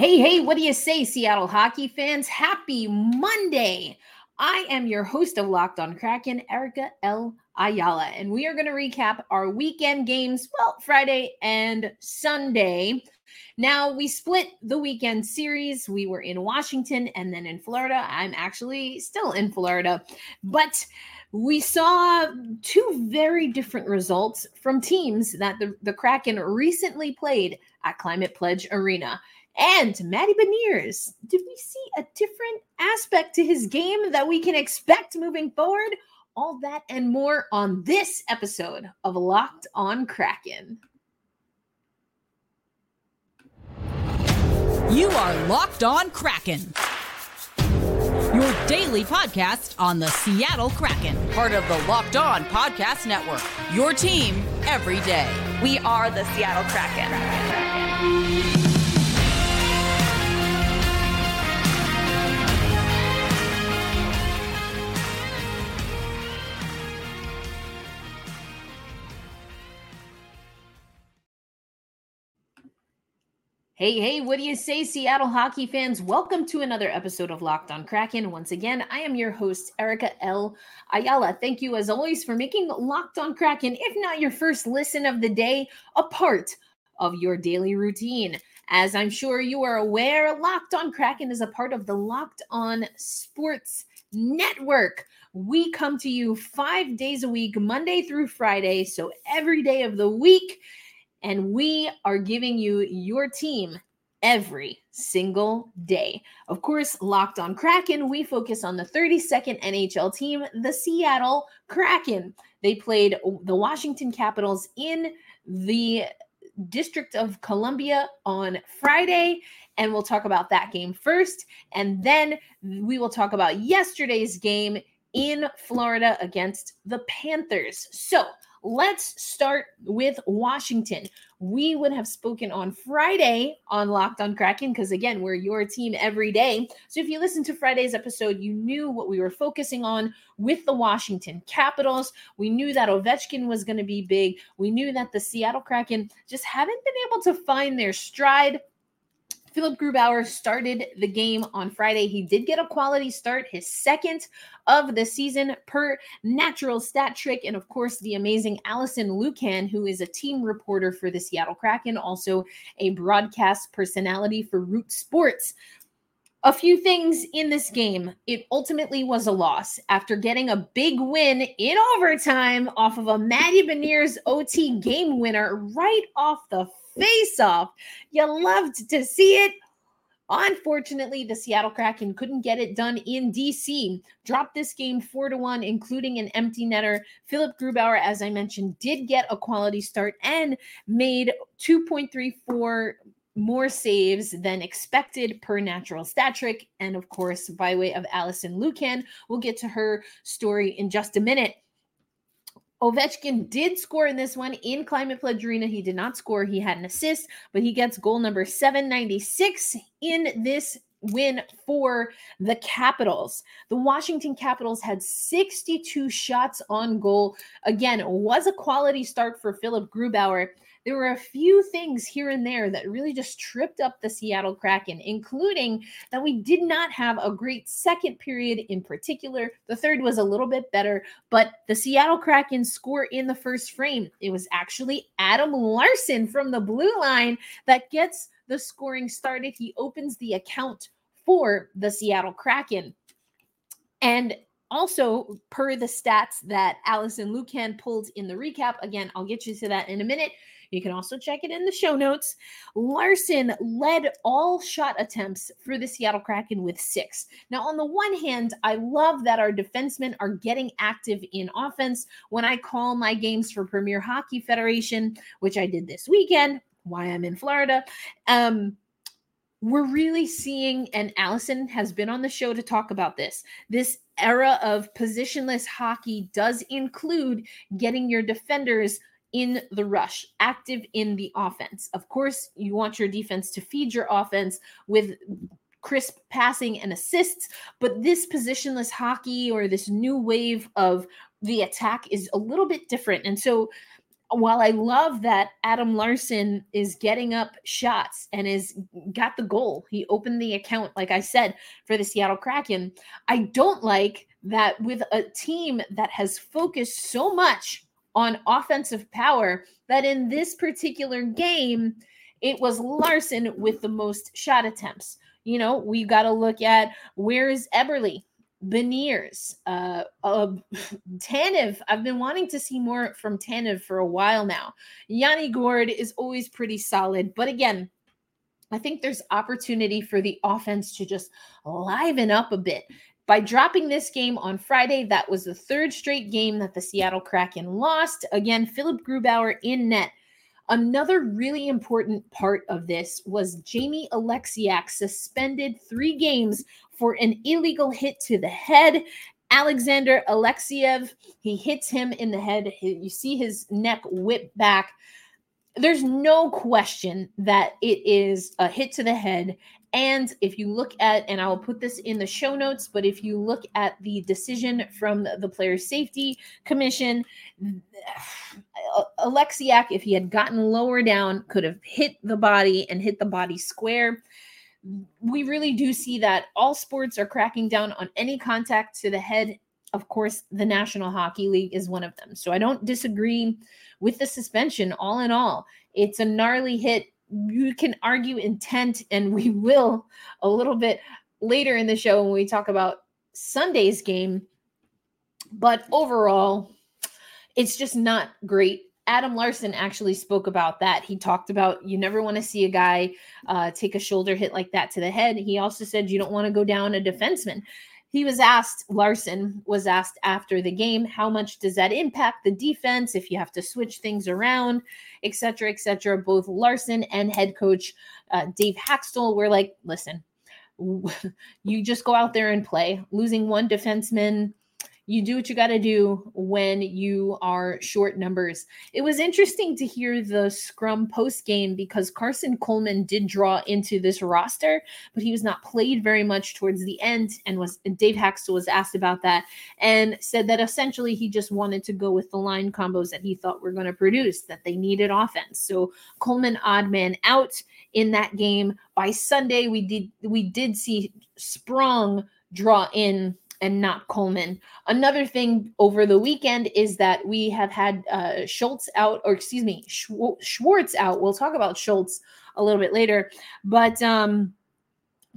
Hey, hey, what do you say, Seattle hockey fans? Happy Monday. I am your host of Locked on Kraken, Erica L. Ayala, and we are going to recap our weekend games, well, Friday and Sunday. Now, we split the weekend series. We were in Washington and then in Florida. I'm actually still in Florida, but we saw two very different results from teams that the, the Kraken recently played at Climate Pledge Arena. And Matty Beniers, did we see a different aspect to his game that we can expect moving forward? All that and more on this episode of Locked on Kraken. You are Locked on Kraken, your daily podcast on the Seattle Kraken, part of the Locked On Podcast Network. Your team every day. We are the Seattle Kraken. Hey, hey, what do you say, Seattle hockey fans? Welcome to another episode of Locked on Kraken. Once again, I am your host, Erica L. Ayala. Thank you, as always, for making Locked on Kraken, if not your first listen of the day, a part of your daily routine. As I'm sure you are aware, Locked on Kraken is a part of the Locked on Sports Network. We come to you five days a week, Monday through Friday. So every day of the week and we are giving you your team every single day. Of course, locked on Kraken, we focus on the 32nd NHL team, the Seattle Kraken. They played the Washington Capitals in the District of Columbia on Friday. And we'll talk about that game first. And then we will talk about yesterday's game in Florida against the Panthers. So Let's start with Washington. We would have spoken on Friday on Locked on Kraken because, again, we're your team every day. So if you listened to Friday's episode, you knew what we were focusing on with the Washington Capitals. We knew that Ovechkin was going to be big. We knew that the Seattle Kraken just haven't been able to find their stride Philip Grubauer started the game on Friday. He did get a quality start, his second of the season per natural stat trick. And of course, the amazing Alison Lukan, who is a team reporter for the Seattle Kraken, also a broadcast personality for Root Sports. A few things in this game. It ultimately was a loss after getting a big win in overtime off of a Matty Beniers OT game winner right off the face off. You loved to see it. Unfortunately, the Seattle Kraken couldn't get it done in DC. Dropped this game four to one, including an empty netter. Philip Grubauer, as I mentioned, did get a quality start and made 2.34 more saves than expected per natural stat trick. And of course, by way of Alison Lukan, we'll get to her story in just a minute. Ovechkin did score in this one in Climate Pledge Arena. He did not score. He had an assist, but he gets goal number 796 in this win for the Capitals. The Washington Capitals had 62 shots on goal. Again, was a quality start for Philip Grubauer there were a few things here and there that really just tripped up the Seattle Kraken, including that we did not have a great second period in particular. The third was a little bit better, but the Seattle Kraken score in the first frame. It was actually Adam Larsson from the blue line that gets the scoring started. He opens the account for the Seattle Kraken. And also, per the stats that Alison Lukan pulled in the recap, again, I'll get you to that in a minute. You can also check it in the show notes. Larsson led all shot attempts for the Seattle Kraken with six. Now, on the one hand, I love that our defensemen are getting active in offense. When I call my games for Premier Hockey Federation, which I did this weekend, why I'm in Florida, um, we're really seeing, and Allison has been on the show to talk about this. This era of positionless hockey does include getting your defenders in the rush, active in the offense. Of course, you want your defense to feed your offense with crisp passing and assists, but this positionless hockey or this new wave of the attack is a little bit different. And so while I love that Adam Larsson is getting up shots and is got the goal, he opened the account, like I said, for the Seattle Kraken. I don't like that with a team that has focused so much on offensive power that in this particular game, it was Larsson with the most shot attempts. You know, we got to look at where is Eberle, Beniers, uh, uh, Tanev. I've been wanting to see more from Tanev for a while now. Yanni Gourde is always pretty solid, but again, I think there's opportunity for the offense to just liven up a bit. By dropping this game on Friday, that was the third straight game that the Seattle Kraken lost. Again, Philip Grubauer in net. Another really important part of this was Jamie Oleksiak suspended three games for an illegal hit to the head. Alexander Alexeyev, he hits him in the head. You see his neck whip back. There's no question that it is a hit to the head. And if you look at, and I will put this in the show notes, but if you look at the decision from the Player Safety Commission, Oleksiak, if he had gotten lower down, could have hit the body and hit the body square we really do see that all sports are cracking down on any contact to the head. Of course, the National Hockey League is one of them. So I don't disagree with the suspension. All in all, it's a gnarly hit. You can argue intent, and we will a little bit later in the show when we talk about Sunday's game. But overall, it's just not great Adam Larsson actually spoke about that. He talked about you never want to see a guy uh, take a shoulder hit like that to the head. He also said you don't want to go down a defenseman. He was asked, Larsson was asked after the game, how much does that impact the defense if you have to switch things around, et cetera, et cetera. Both Larsson and head coach uh, Dave Hakstol were like, listen, you just go out there and play. Losing one defenseman you do what you got to do when you are short numbers. It was interesting to hear the scrum post game because Karson Kuhlman did draw into this roster, but he was not played very much towards the end. And was and Dave Hakstol was asked about that and said that essentially he just wanted to go with the line combos that he thought were going to produce, that they needed offense. So Kuhlman odd man out in that game. By Sunday, we did we did see Sprung draw in and not Kuhlman. Another thing over the weekend is that we have had uh, Schultz out, or excuse me, Schwartz out. We'll talk about Schultz a little bit later, but um,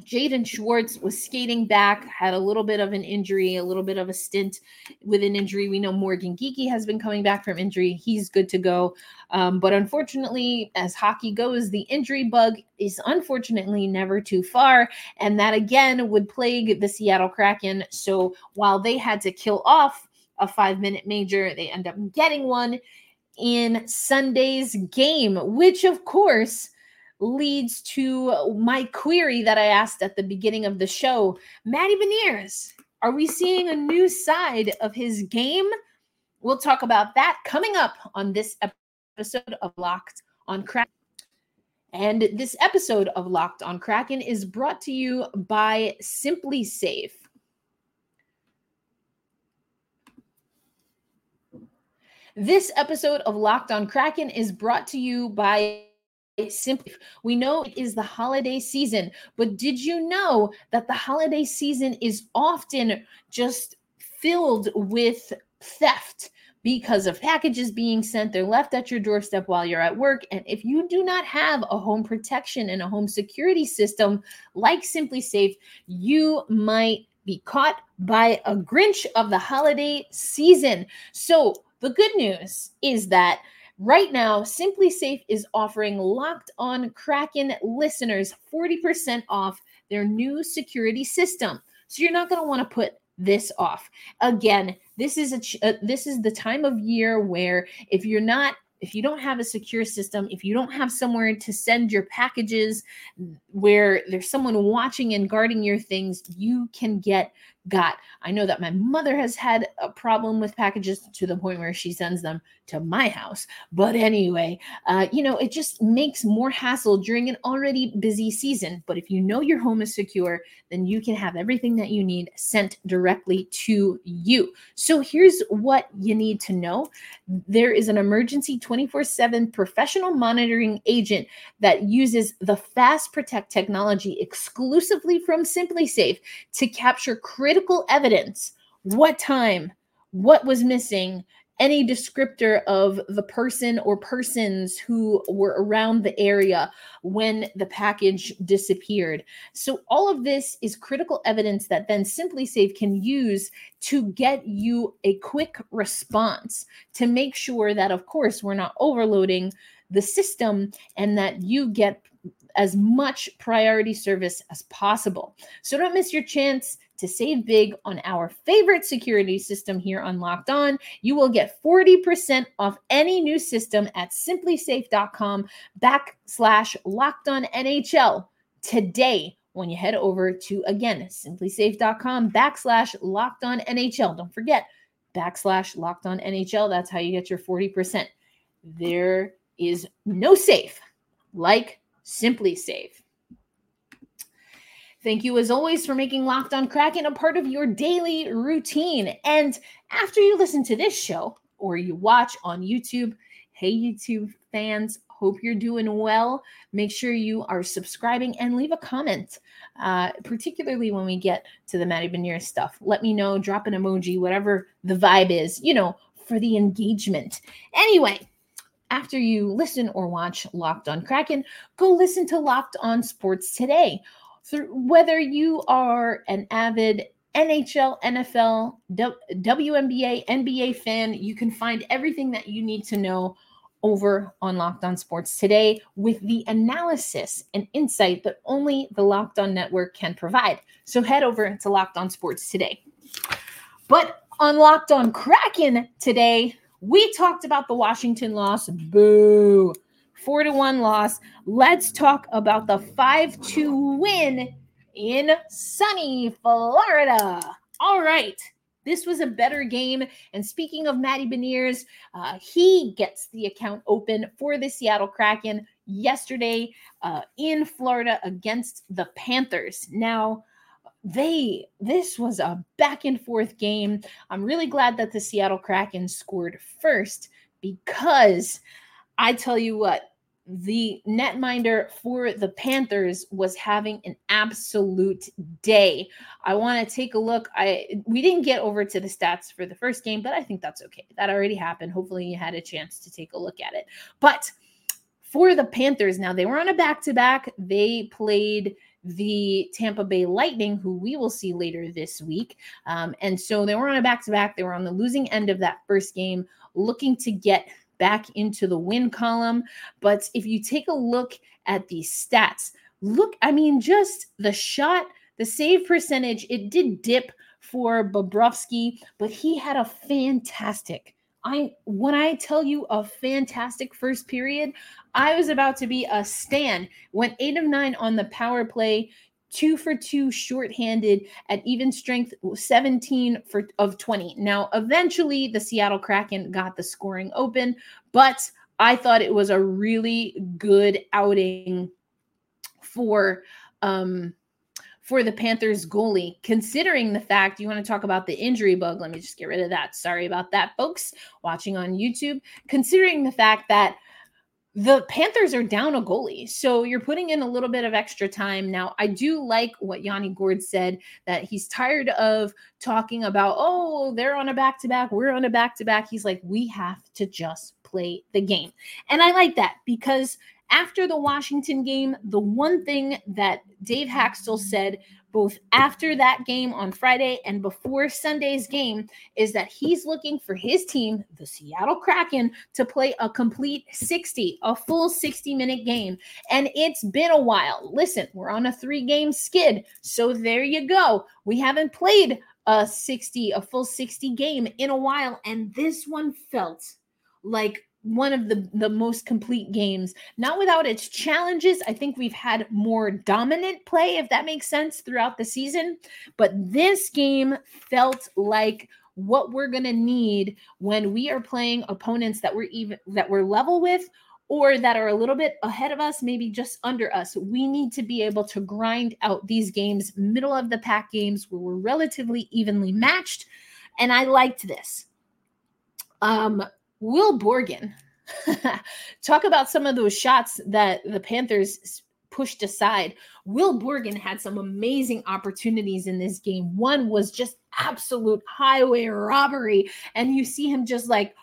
Jaden Schwartz was skating back, had a little bit of an injury, a little bit of a stint with an injury. We know Morgan Geekie has been coming back from injury. He's good to go. Um, but unfortunately, as hockey goes, the injury bug is unfortunately never too far. And that again would plague the Seattle Kraken. So while they had to kill off a five minute major, they end up getting one in Sunday's game, which of course leads to my query that I asked at the beginning of the show. Matty Beniers, are we seeing a new side of his game? We'll talk about that coming up on this episode of Locked on Kraken. And this episode of Locked on Kraken is brought to you by SimpliSafe. This episode of Locked on Kraken is brought to you by simply we know it is the holiday season but did you know that the holiday season is often just filled with theft because of packages being sent they're left at your doorstep while you're at work and if you do not have a home protection and a home security system like SimpliSafe you might be caught by a grinch of the holiday season. So the good news is that Right now, SimpliSafe is offering locked on Kraken listeners 40% off their new security system. So you're not going to want to put this off. Again, this is a uh, this is the time of year where if you're not if you don't have a secure system, if you don't have somewhere to send your packages where there's someone watching and guarding your things, you can get got. I know that my mother has had a problem with packages to the point where she sends them to my house. But anyway, uh, you know, it just makes more hassle during an already busy season. But if you know your home is secure, then you can have everything that you need sent directly to you. So here's what you need to know there is an emergency 24 7 professional monitoring agent that uses the Fast Protect technology exclusively from SimpliSafe to capture critical evidence. What time? What was missing? Any descriptor of the person or persons who were around the area when the package disappeared. So, all of this is critical evidence that then SimpliSafe can use to get you a quick response to make sure that, of course, we're not overloading the system and that you get as much priority service as possible. So, don't miss your chance to save big on our favorite security system here on Locked On. You will get 40% off any new system at simplisafe.com backslash locked on NHL today when you head over to again simplisafe.com backslash locked on NHL. Don't forget backslash locked on NHL. That's how you get your 40%. There is no safe like SimpliSafe. Thank you, as always, for making Locked on Kraken a part of your daily routine. And after you listen to this show or you watch on YouTube, hey, YouTube fans, hope you're doing well. Make sure you are subscribing and leave a comment, uh, particularly when we get to the Matty Benier stuff. Let me know, drop an emoji, whatever the vibe is, you know, for the engagement. Anyway, after you listen or watch Locked on Kraken, go listen to Locked on Sports today whether you are an avid NHL, NFL, WNBA, NBA fan, you can find everything that you need to know over on Locked On Sports today with the analysis and insight that only the Locked On Network can provide. So head over to Locked On Sports today. But on Locked On Kraken today, we talked about the Washington loss. Boo four to one loss. Let's talk about the 5 2 win in sunny Florida. All right. This was a better game. And speaking of Matty Beniers, uh, he gets the account open for the Seattle Kraken yesterday uh, in Florida against the Panthers. Now, they this was a back and forth game. I'm really glad that the Seattle Kraken scored first because I tell you what, the netminder for the Panthers was having an absolute day. I want to take a look. I we didn't get over to the stats for the first game, but I think that's okay. That already happened. Hopefully you had a chance to take a look at it. But for the Panthers now, they were on a back-to-back. They played the Tampa Bay Lightning, who we will see later this week. Um, and so they were on a back to back. They were on the losing end of that first game, looking to get back into the win column. But if you take a look at the stats, look, I mean, just the shot, the save percentage, it did dip for Bobrovsky, but he had a fantastic. I when I tell you a fantastic first period, I was about to be a stan. Went eight of nine on the power play, two for two shorthanded at even strength 17 for of 20 now eventually the seattle kraken got the scoring open but i thought it was a really good outing for um for the Panthers goalie, considering the fact you want to talk about the injury bug. Let me just get rid of that. Sorry about that, folks watching on YouTube. Considering the fact that the Panthers are down a goalie. So you're putting in a little bit of extra time. Now, I do like what Yanni Gourde said that he's tired of talking about, oh, they're on a back to back, we're on a back to back. He's like, we have to just play the game. And I like that because after the Washington game, the one thing that Dave Hakstol said both after that game on Friday and before Sunday's game is that he's looking for his team, the Seattle Kraken, to play a complete 60, a full 60 minute game. And it's been a while. Listen, we're on a three game skid. So there you go. We haven't played a 60, a full 60 game in a while. And this one felt like one of the the most complete games not without its challenges i think we've had more dominant play if that makes sense throughout the season but this game felt like what we're going to need when we are playing opponents that we're even that we're level with or that are a little bit ahead of us, maybe just under us. We need to be able to grind out these games, middle of the pack games where we're relatively evenly matched. And I liked this. Um, Will Borgen, talk about some of those shots that the Panthers pushed aside. Will Borgen had some amazing opportunities in this game. One was just absolute highway robbery. And you see him just like,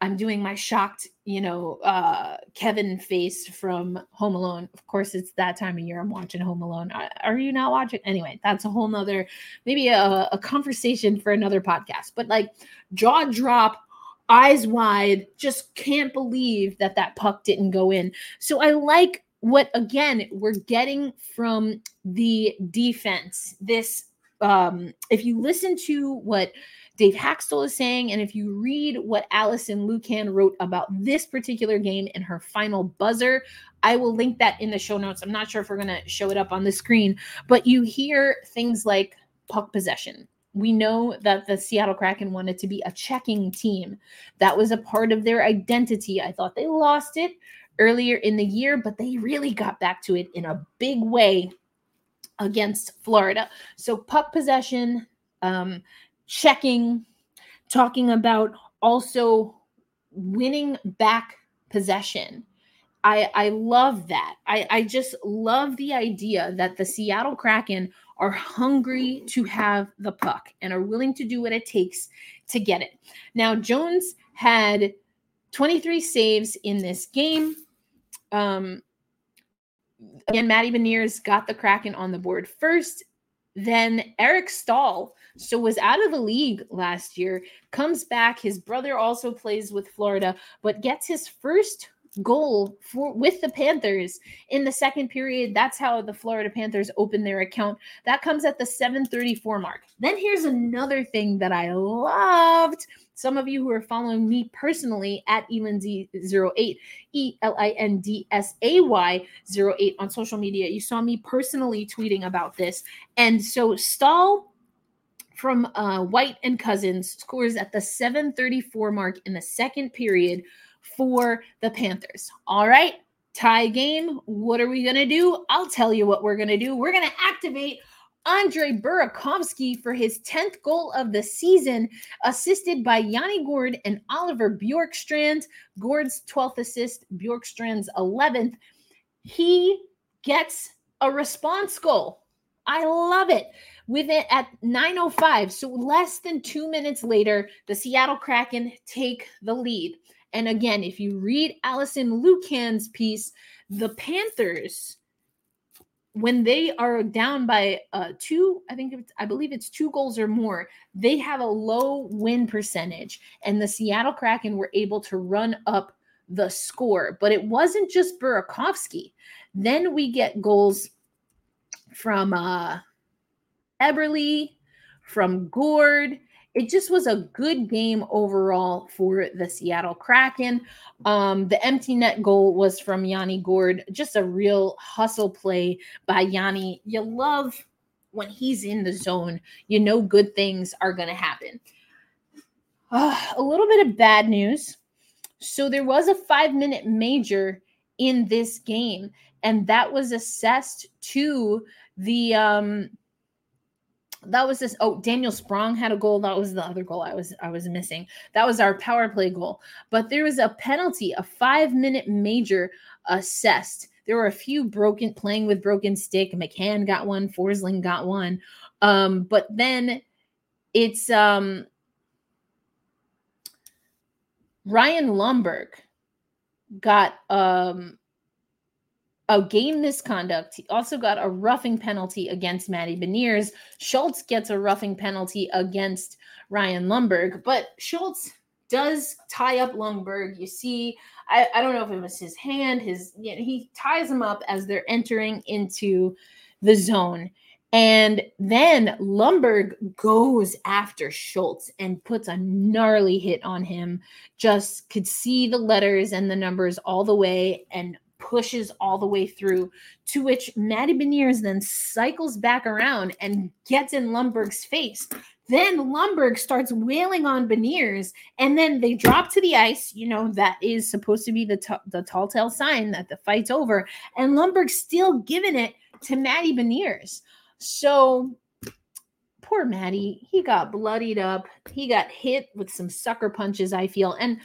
I'm doing my shocked, you know, uh, Kevin face from Home Alone. Of course, it's that time of year I'm watching Home Alone. Are you not watching? Anyway, that's a whole nother, maybe a, a conversation for another podcast. But like jaw drop, eyes wide, just can't believe that that puck didn't go in. So I like what again we're getting from the defense. This, um, if you listen to what Dave Hakstol is saying. And if you read what Alison Lukan wrote about this particular game in her final buzzer, I will link that in the show notes. I'm not sure if we're going to show it up on the screen, but you hear things like puck possession. We know that the Seattle Kraken wanted to be a checking team. That was a part of their identity. I thought they lost it earlier in the year, but they really got back to it in a big way against Florida. So puck possession, um, checking, talking about also winning back possession. I, I love that. I, I just love the idea that the Seattle Kraken are hungry to have the puck and are willing to do what it takes to get it. Now, Jones had 23 saves in this game. Um, again, Matty Beniers got the Kraken on the board first. Then Eric Staal, so was out of the league last year, comes back. His brother also plays with Florida, but gets his first goal for with the Panthers in the second period. That's how the Florida Panthers open their account. That comes at the 734 mark. Then here's another thing that I loved some of you who are following me personally at Elindsay08, E L I N D S A Y 08 on social media, you saw me personally tweeting about this. And so Staal from uh, White and Cousins scores at the 734 mark in the second period for the Panthers. All right, tie game. What are we going to do? I'll tell you what we're going to do. We're going to activate Andre Burakovsky for his 10th goal of the season, assisted by Yanni Gourde and Oliver Bjorkstrand. Gourde's 12th assist, Bjorkstrand's 11th. He gets a response goal. I love it. With it at 9:05, so less than 2 minutes later, the Seattle Kraken take the lead. And again, if you read Alison Lukan's piece, the Panthers when they are down by uh, two, I think I believe it's two goals or more, they have a low win percentage, and the Seattle Kraken were able to run up the score. But it wasn't just Burakovsky. Then we get goals from uh, Eberle, from Gourde, it just was a good game overall for the Seattle Kraken. Um, the empty net goal was from Yanni Gourde, just a real hustle play by Yanni. You love when he's in the zone, you know good things are going to happen. Uh, a little bit of bad news. So there was a five minute major in this game, and that was assessed to the um, that was this oh daniel sprong had a goal. That was the other goal i was i was missing. That was our power play goal. But there was a penalty a five minute major assessed. There were a few broken playing with broken stick. Mccann got one forsling got one. Um but then it's um ryan lomberg got um a game misconduct. He also got a roughing penalty against Matty Beniers. Schultz gets a roughing penalty against Ryan Lomberg, but Schultz does tie up Lomberg. You see, I, I don't know if it was his hand, his you know, he ties him up as they're entering into the zone. And then Lomberg goes after Schultz and puts a gnarly hit on him. Just could see the letters and the numbers all the way and pushes all the way through. To which Matty Beniers then cycles back around and gets in Lomberg's face. Then Lomberg starts wailing on Beniers, and then they drop to the ice. You know that is supposed to be the t- the tall tale sign that the fight's over, and Lomberg's still giving it to Matty Beniers. So poor Matty, he got bloodied up. He got hit with some sucker punches, I feel. And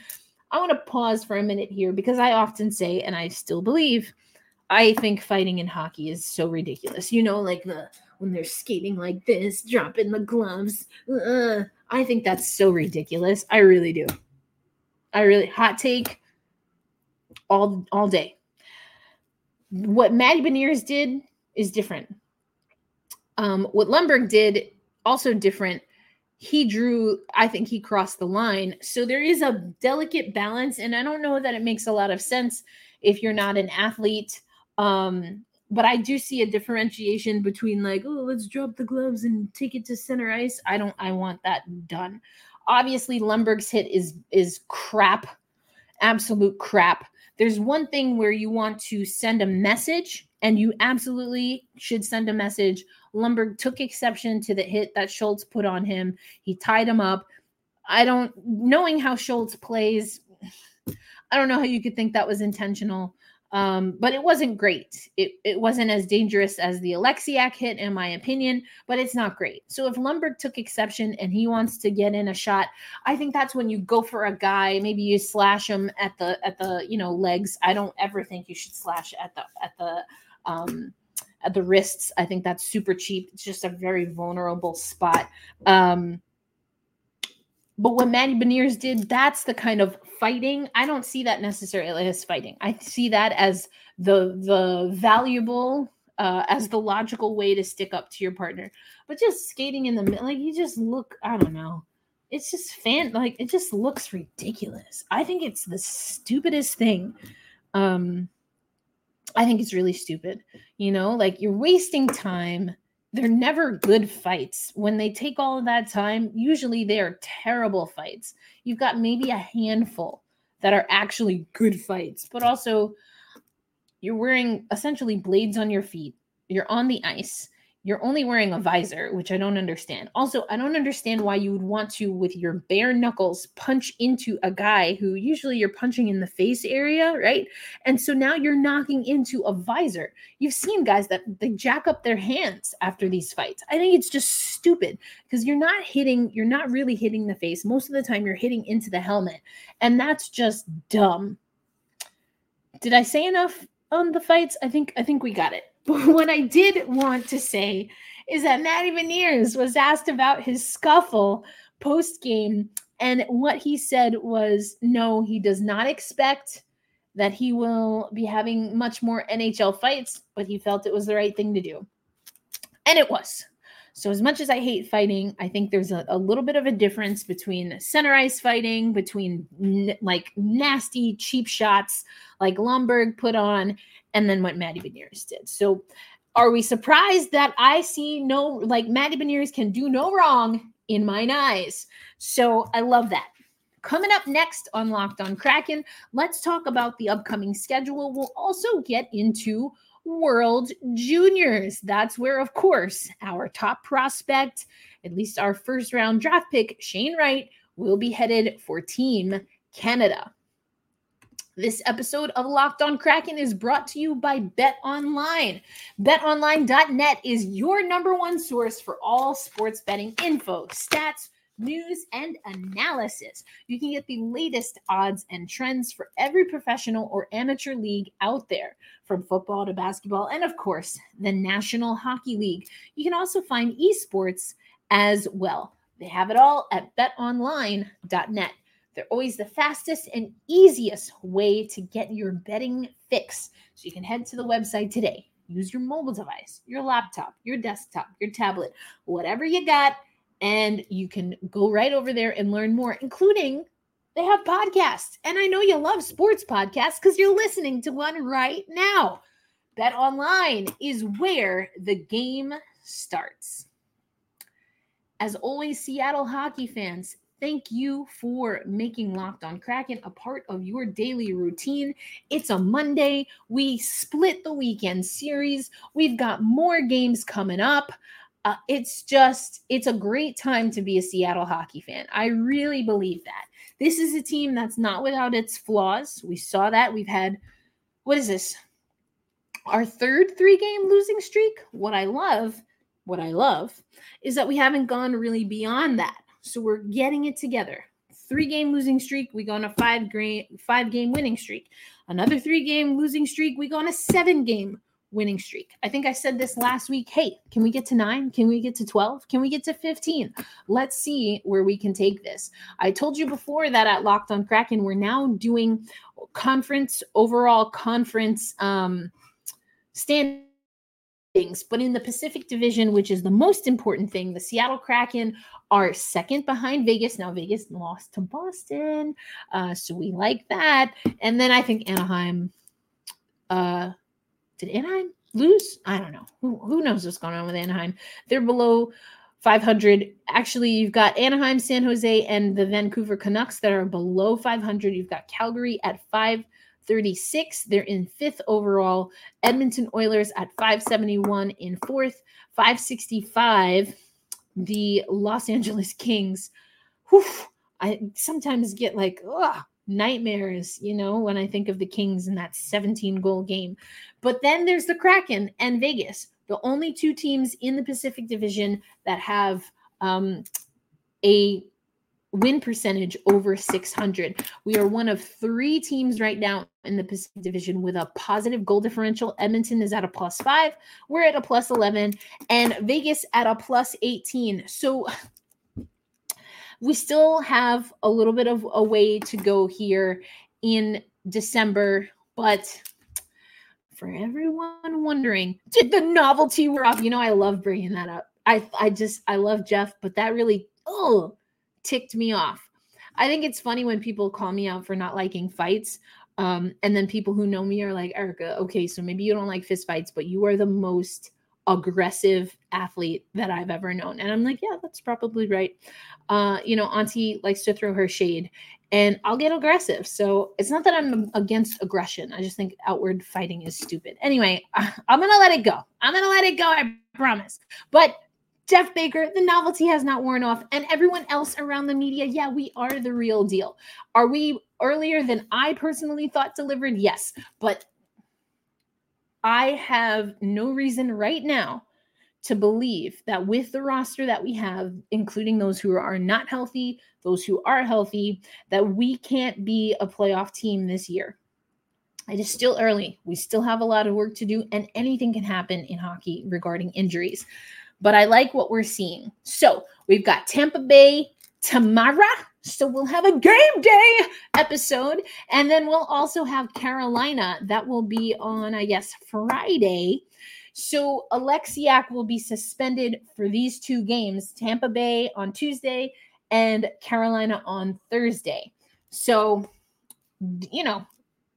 I want to pause for a minute here because I often say, and I still believe, I think fighting in hockey is so ridiculous. You know, like the when they're skating like this, dropping the gloves. Uh, I think that's so ridiculous. I really do. I really hot take all all day. What Matty Beniers did is different. Um, what Lomberg did also different. He drew, I think he crossed the line. So there is a delicate balance, and I don't know that it makes a lot of sense if you're not an athlete. Um, but I do see a differentiation between like, oh, let's drop the gloves and take it to center ice. I don't I want that done. Obviously, Lomberg's hit is is crap, absolute crap. There's one thing where you want to send a message, and you absolutely should send a message. Lomberg took exception to the hit that Schultz put on him. He tied him up. I don't knowing how Schultz plays, I don't know how you could think that was intentional. Um, but it wasn't great. It, it wasn't as dangerous as the Oleksiak hit, in my opinion, but it's not great. So if Lomberg took exception and he wants to get in a shot, I think that's when you go for a guy. Maybe you slash him at the at the you know legs. I don't ever think you should slash at the at the um, at the wrists. I think that's super cheap. It's just a very vulnerable spot. Um, but what Matty Beniers did, that's the kind of fighting. I don't see that necessarily as fighting. I see that as the the valuable, uh, as the logical way to stick up to your partner. But just skating in the middle, like you just look, I don't know. It's just fan like it just looks ridiculous. I think it's the stupidest thing. Um, I think it's really stupid. You know, like you're wasting time they're never good fights. When they take all of that time, usually they are terrible fights. You've got maybe a handful that are actually good fights, but also you're wearing essentially blades on your feet. You're on the ice you're only wearing a visor, which I don't understand. Also, I don't understand why you would want to, with your bare knuckles, punch into a guy who usually you're punching in the face area, right? And so now you're knocking into a visor. You've seen guys that they jack up their hands after these fights. I think it's just stupid because you're not hitting, you're not really hitting the face. Most of the time, you're hitting into the helmet. And that's just dumb. Did I say enough on the fights? I think I think we got it. But what I did want to say is that Matty Beniers was asked about his scuffle post game, and what he said was no, he does not expect that he will be having much more NHL fights, but he felt it was the right thing to do. And it was. So, as much as I hate fighting, I think there's a, a little bit of a difference between center ice fighting, between n- like nasty, cheap shots like Lomberg put on, and then what Matty Beniers did. So are we surprised that I see no like Matty Beniers can do no wrong in mine eyes? So I love that. Coming up next on Locked on Kraken, let's talk about the upcoming schedule. We'll also get into World Juniors. That's where, of course, our top prospect, at least our first round draft pick, Shane Wright, will be headed for Team Canada. This episode of Locked On Kraken is brought to you by BetOnline. BetOnline.net is your number one source for all sports betting info, stats, news, and analysis. You can get the latest odds and trends for every professional or amateur league out there, from football to basketball, and of course, the National Hockey League. You can also find esports as well. They have it all at betonline.net. They're always the fastest and easiest way to get your betting fix. So you can head to the website today. Use your mobile device, your laptop, your desktop, your tablet, whatever you got, and you can go right over there and learn more, including they have podcasts. And I know you love sports podcasts because you're listening to one right now. Bet online is where the game starts. As always, Seattle hockey fans, thank you for making Locked on Kraken a part of your daily routine. It's a Monday. We split the weekend series. We've got more games coming up. Uh, it's just, it's a great time to be a Seattle hockey fan. I really believe that. This is a team that's not without its flaws. We saw that. We've had, what is this? Our third three game losing streak. What I love, what I love is that we haven't gone really beyond that. So we're getting it together. Three game losing streak, we go on a five game five game winning streak. Another three game losing streak, we go on a seven game winning streak. I think I said this last week. Hey, can we get to nine? Can we get to 12? Can we get to 15? Let's see where we can take this. I told you before that at Locked on Kraken, we're now doing conference, overall conference um, standings. Things, but in the Pacific Division, which is the most important thing, the Seattle Kraken are second behind Vegas. Now, Vegas lost to Boston. Uh, so we like that. And then I think Anaheim. Uh, did Anaheim lose? I don't know. Who, who knows what's going on with Anaheim? They're below 500. Actually, you've got Anaheim, San Jose, and the Vancouver Canucks that are below 500. You've got Calgary at 536. They're in fifth overall. Edmonton Oilers at 571 in fourth. 565. The Los Angeles Kings. Whew, I sometimes get like, ugh, nightmares, you know, when I think of the Kings in that 17 goal game. But then there's the Kraken and Vegas, the only two teams in the Pacific Division that have um, a win percentage over 600. We are one of three teams right now in the Pacific Division with a positive goal differential. Edmonton is at a plus five, we're at a plus 11, and Vegas at a plus 18. So we still have a little bit of a way to go here in December, but for everyone wondering, did the novelty wear off? You know, I love bringing that up. I I just I love Jeff, but that really oh ticked me off. I think it's funny when people call me out for not liking fights. Um, and then people who know me are like, Erica, okay, so maybe you don't like fist fights, but you are the most aggressive athlete that I've ever known. And I'm like, yeah, that's probably right. Uh, you know, Auntie likes to throw her shade and I'll get aggressive. So it's not that I'm against aggression. I just think outward fighting is stupid. Anyway, I'm going to let it go. I'm going to let it go. I promise. But Jeff Baker, the novelty has not worn off. And everyone else around the media, yeah, we are the real deal. Are we earlier than I personally thought delivered? Yes. But I have no reason right now to believe that with the roster that we have, including those who are not healthy, those who are healthy, that we can't be a playoff team this year. It is still early. We still have a lot of work to do, and anything can happen in hockey regarding injuries. But I like what we're seeing. So we've got Tampa Bay tomorrow. So we'll have a game day episode. And then we'll also have Carolina. That will be on, I guess, Friday. So Oleksiak will be suspended for these two games Tampa Bay on Tuesday and Carolina on Thursday. So, you know,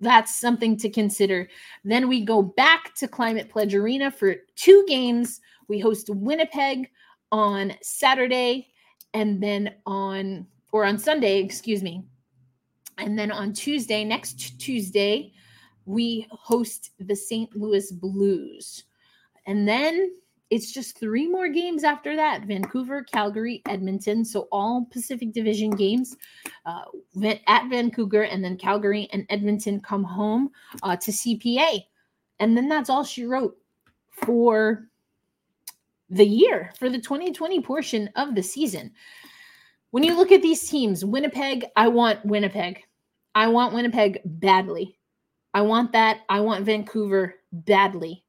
that's something to consider. Then we go back to Climate Pledge Arena for two games. We host Winnipeg on Saturday and then on or on Sunday, excuse me. And then on Tuesday, next Tuesday, we host the St. Louis Blues. And then it's just three more games after that Vancouver, Calgary, Edmonton. So all Pacific Division games uh, at Vancouver, and then Calgary and Edmonton come home uh, to CPA. And then that's all she wrote for the year, for the 2020 portion of the season. When you look at these teams, Winnipeg, I want Winnipeg. I want Winnipeg badly. I want that. I want Vancouver badly.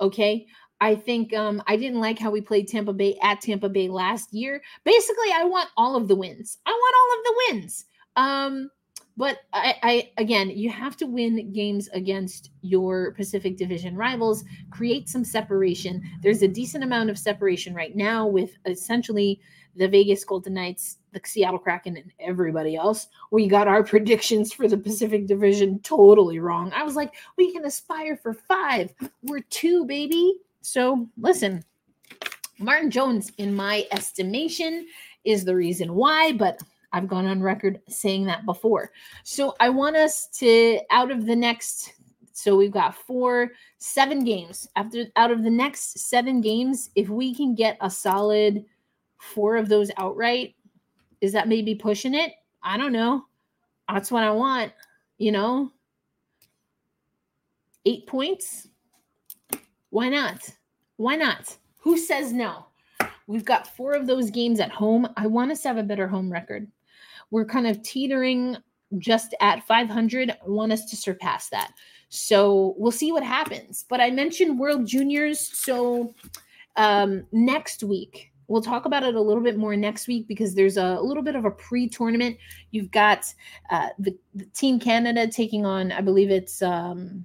Okay. I think um, I didn't like how we played Tampa Bay at Tampa Bay last year. Basically, I want all of the wins. I want all of the wins. Um, but I, I, again, you have to win games against your Pacific Division rivals, create some separation. There's a decent amount of separation right now with essentially the Vegas Golden Knights, the Seattle Kraken, and everybody else. We got our predictions for the Pacific Division totally wrong. I was like, we can aspire for five. We're two, baby. So listen, Martin Jones, in my estimation, is the reason why, but I've gone on record saying that before. So I want us to, out of the next, so we've got four, seven games. After out of the next seven games, if we can get a solid four of those outright, is that maybe pushing it? I don't know. That's what I want, you know? Eight points? Why not? Why not? Who says no? We've got four of those games at home. I want us to have a better home record. We're kind of teetering just at 500. I want us to surpass that. So we'll see what happens. But I mentioned World Juniors. So um, next week, we'll talk about it a little bit more next week because there's a, a little bit of a pre-tournament. You've got uh, the, the, Team Canada taking on, I believe it's um,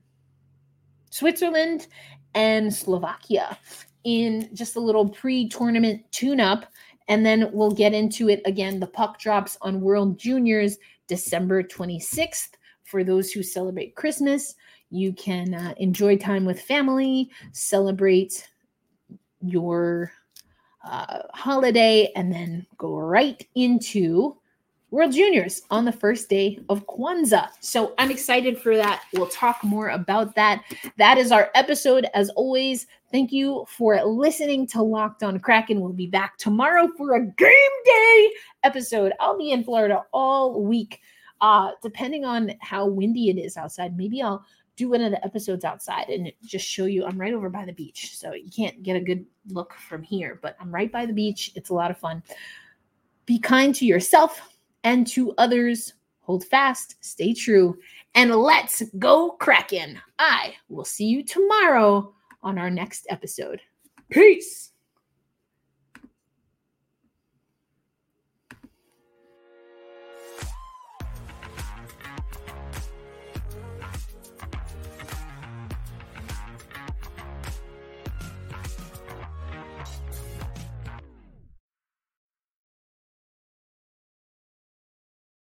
Switzerland and Slovakia in just a little pre-tournament tune-up, and then we'll get into it again. The puck drops on World Juniors December 26th. For those who celebrate Christmas, you can uh, enjoy time with family, celebrate your uh, holiday and then go right into World Juniors on the first day of Kwanzaa. So I'm excited for that. We'll talk more about that. That is our episode. As always, thank you for listening to Locked on Kraken. We'll be back tomorrow for a game day episode. I'll be in Florida all week. Uh, depending on how windy it is outside, maybe I'll do one of the episodes outside and just show you I'm right over by the beach. So you can't get a good look from here, but I'm right by the beach. It's a lot of fun. Be kind to yourself and to others. Hold fast, stay true, and let's go Kraken. I will see you tomorrow on our next episode. Peace.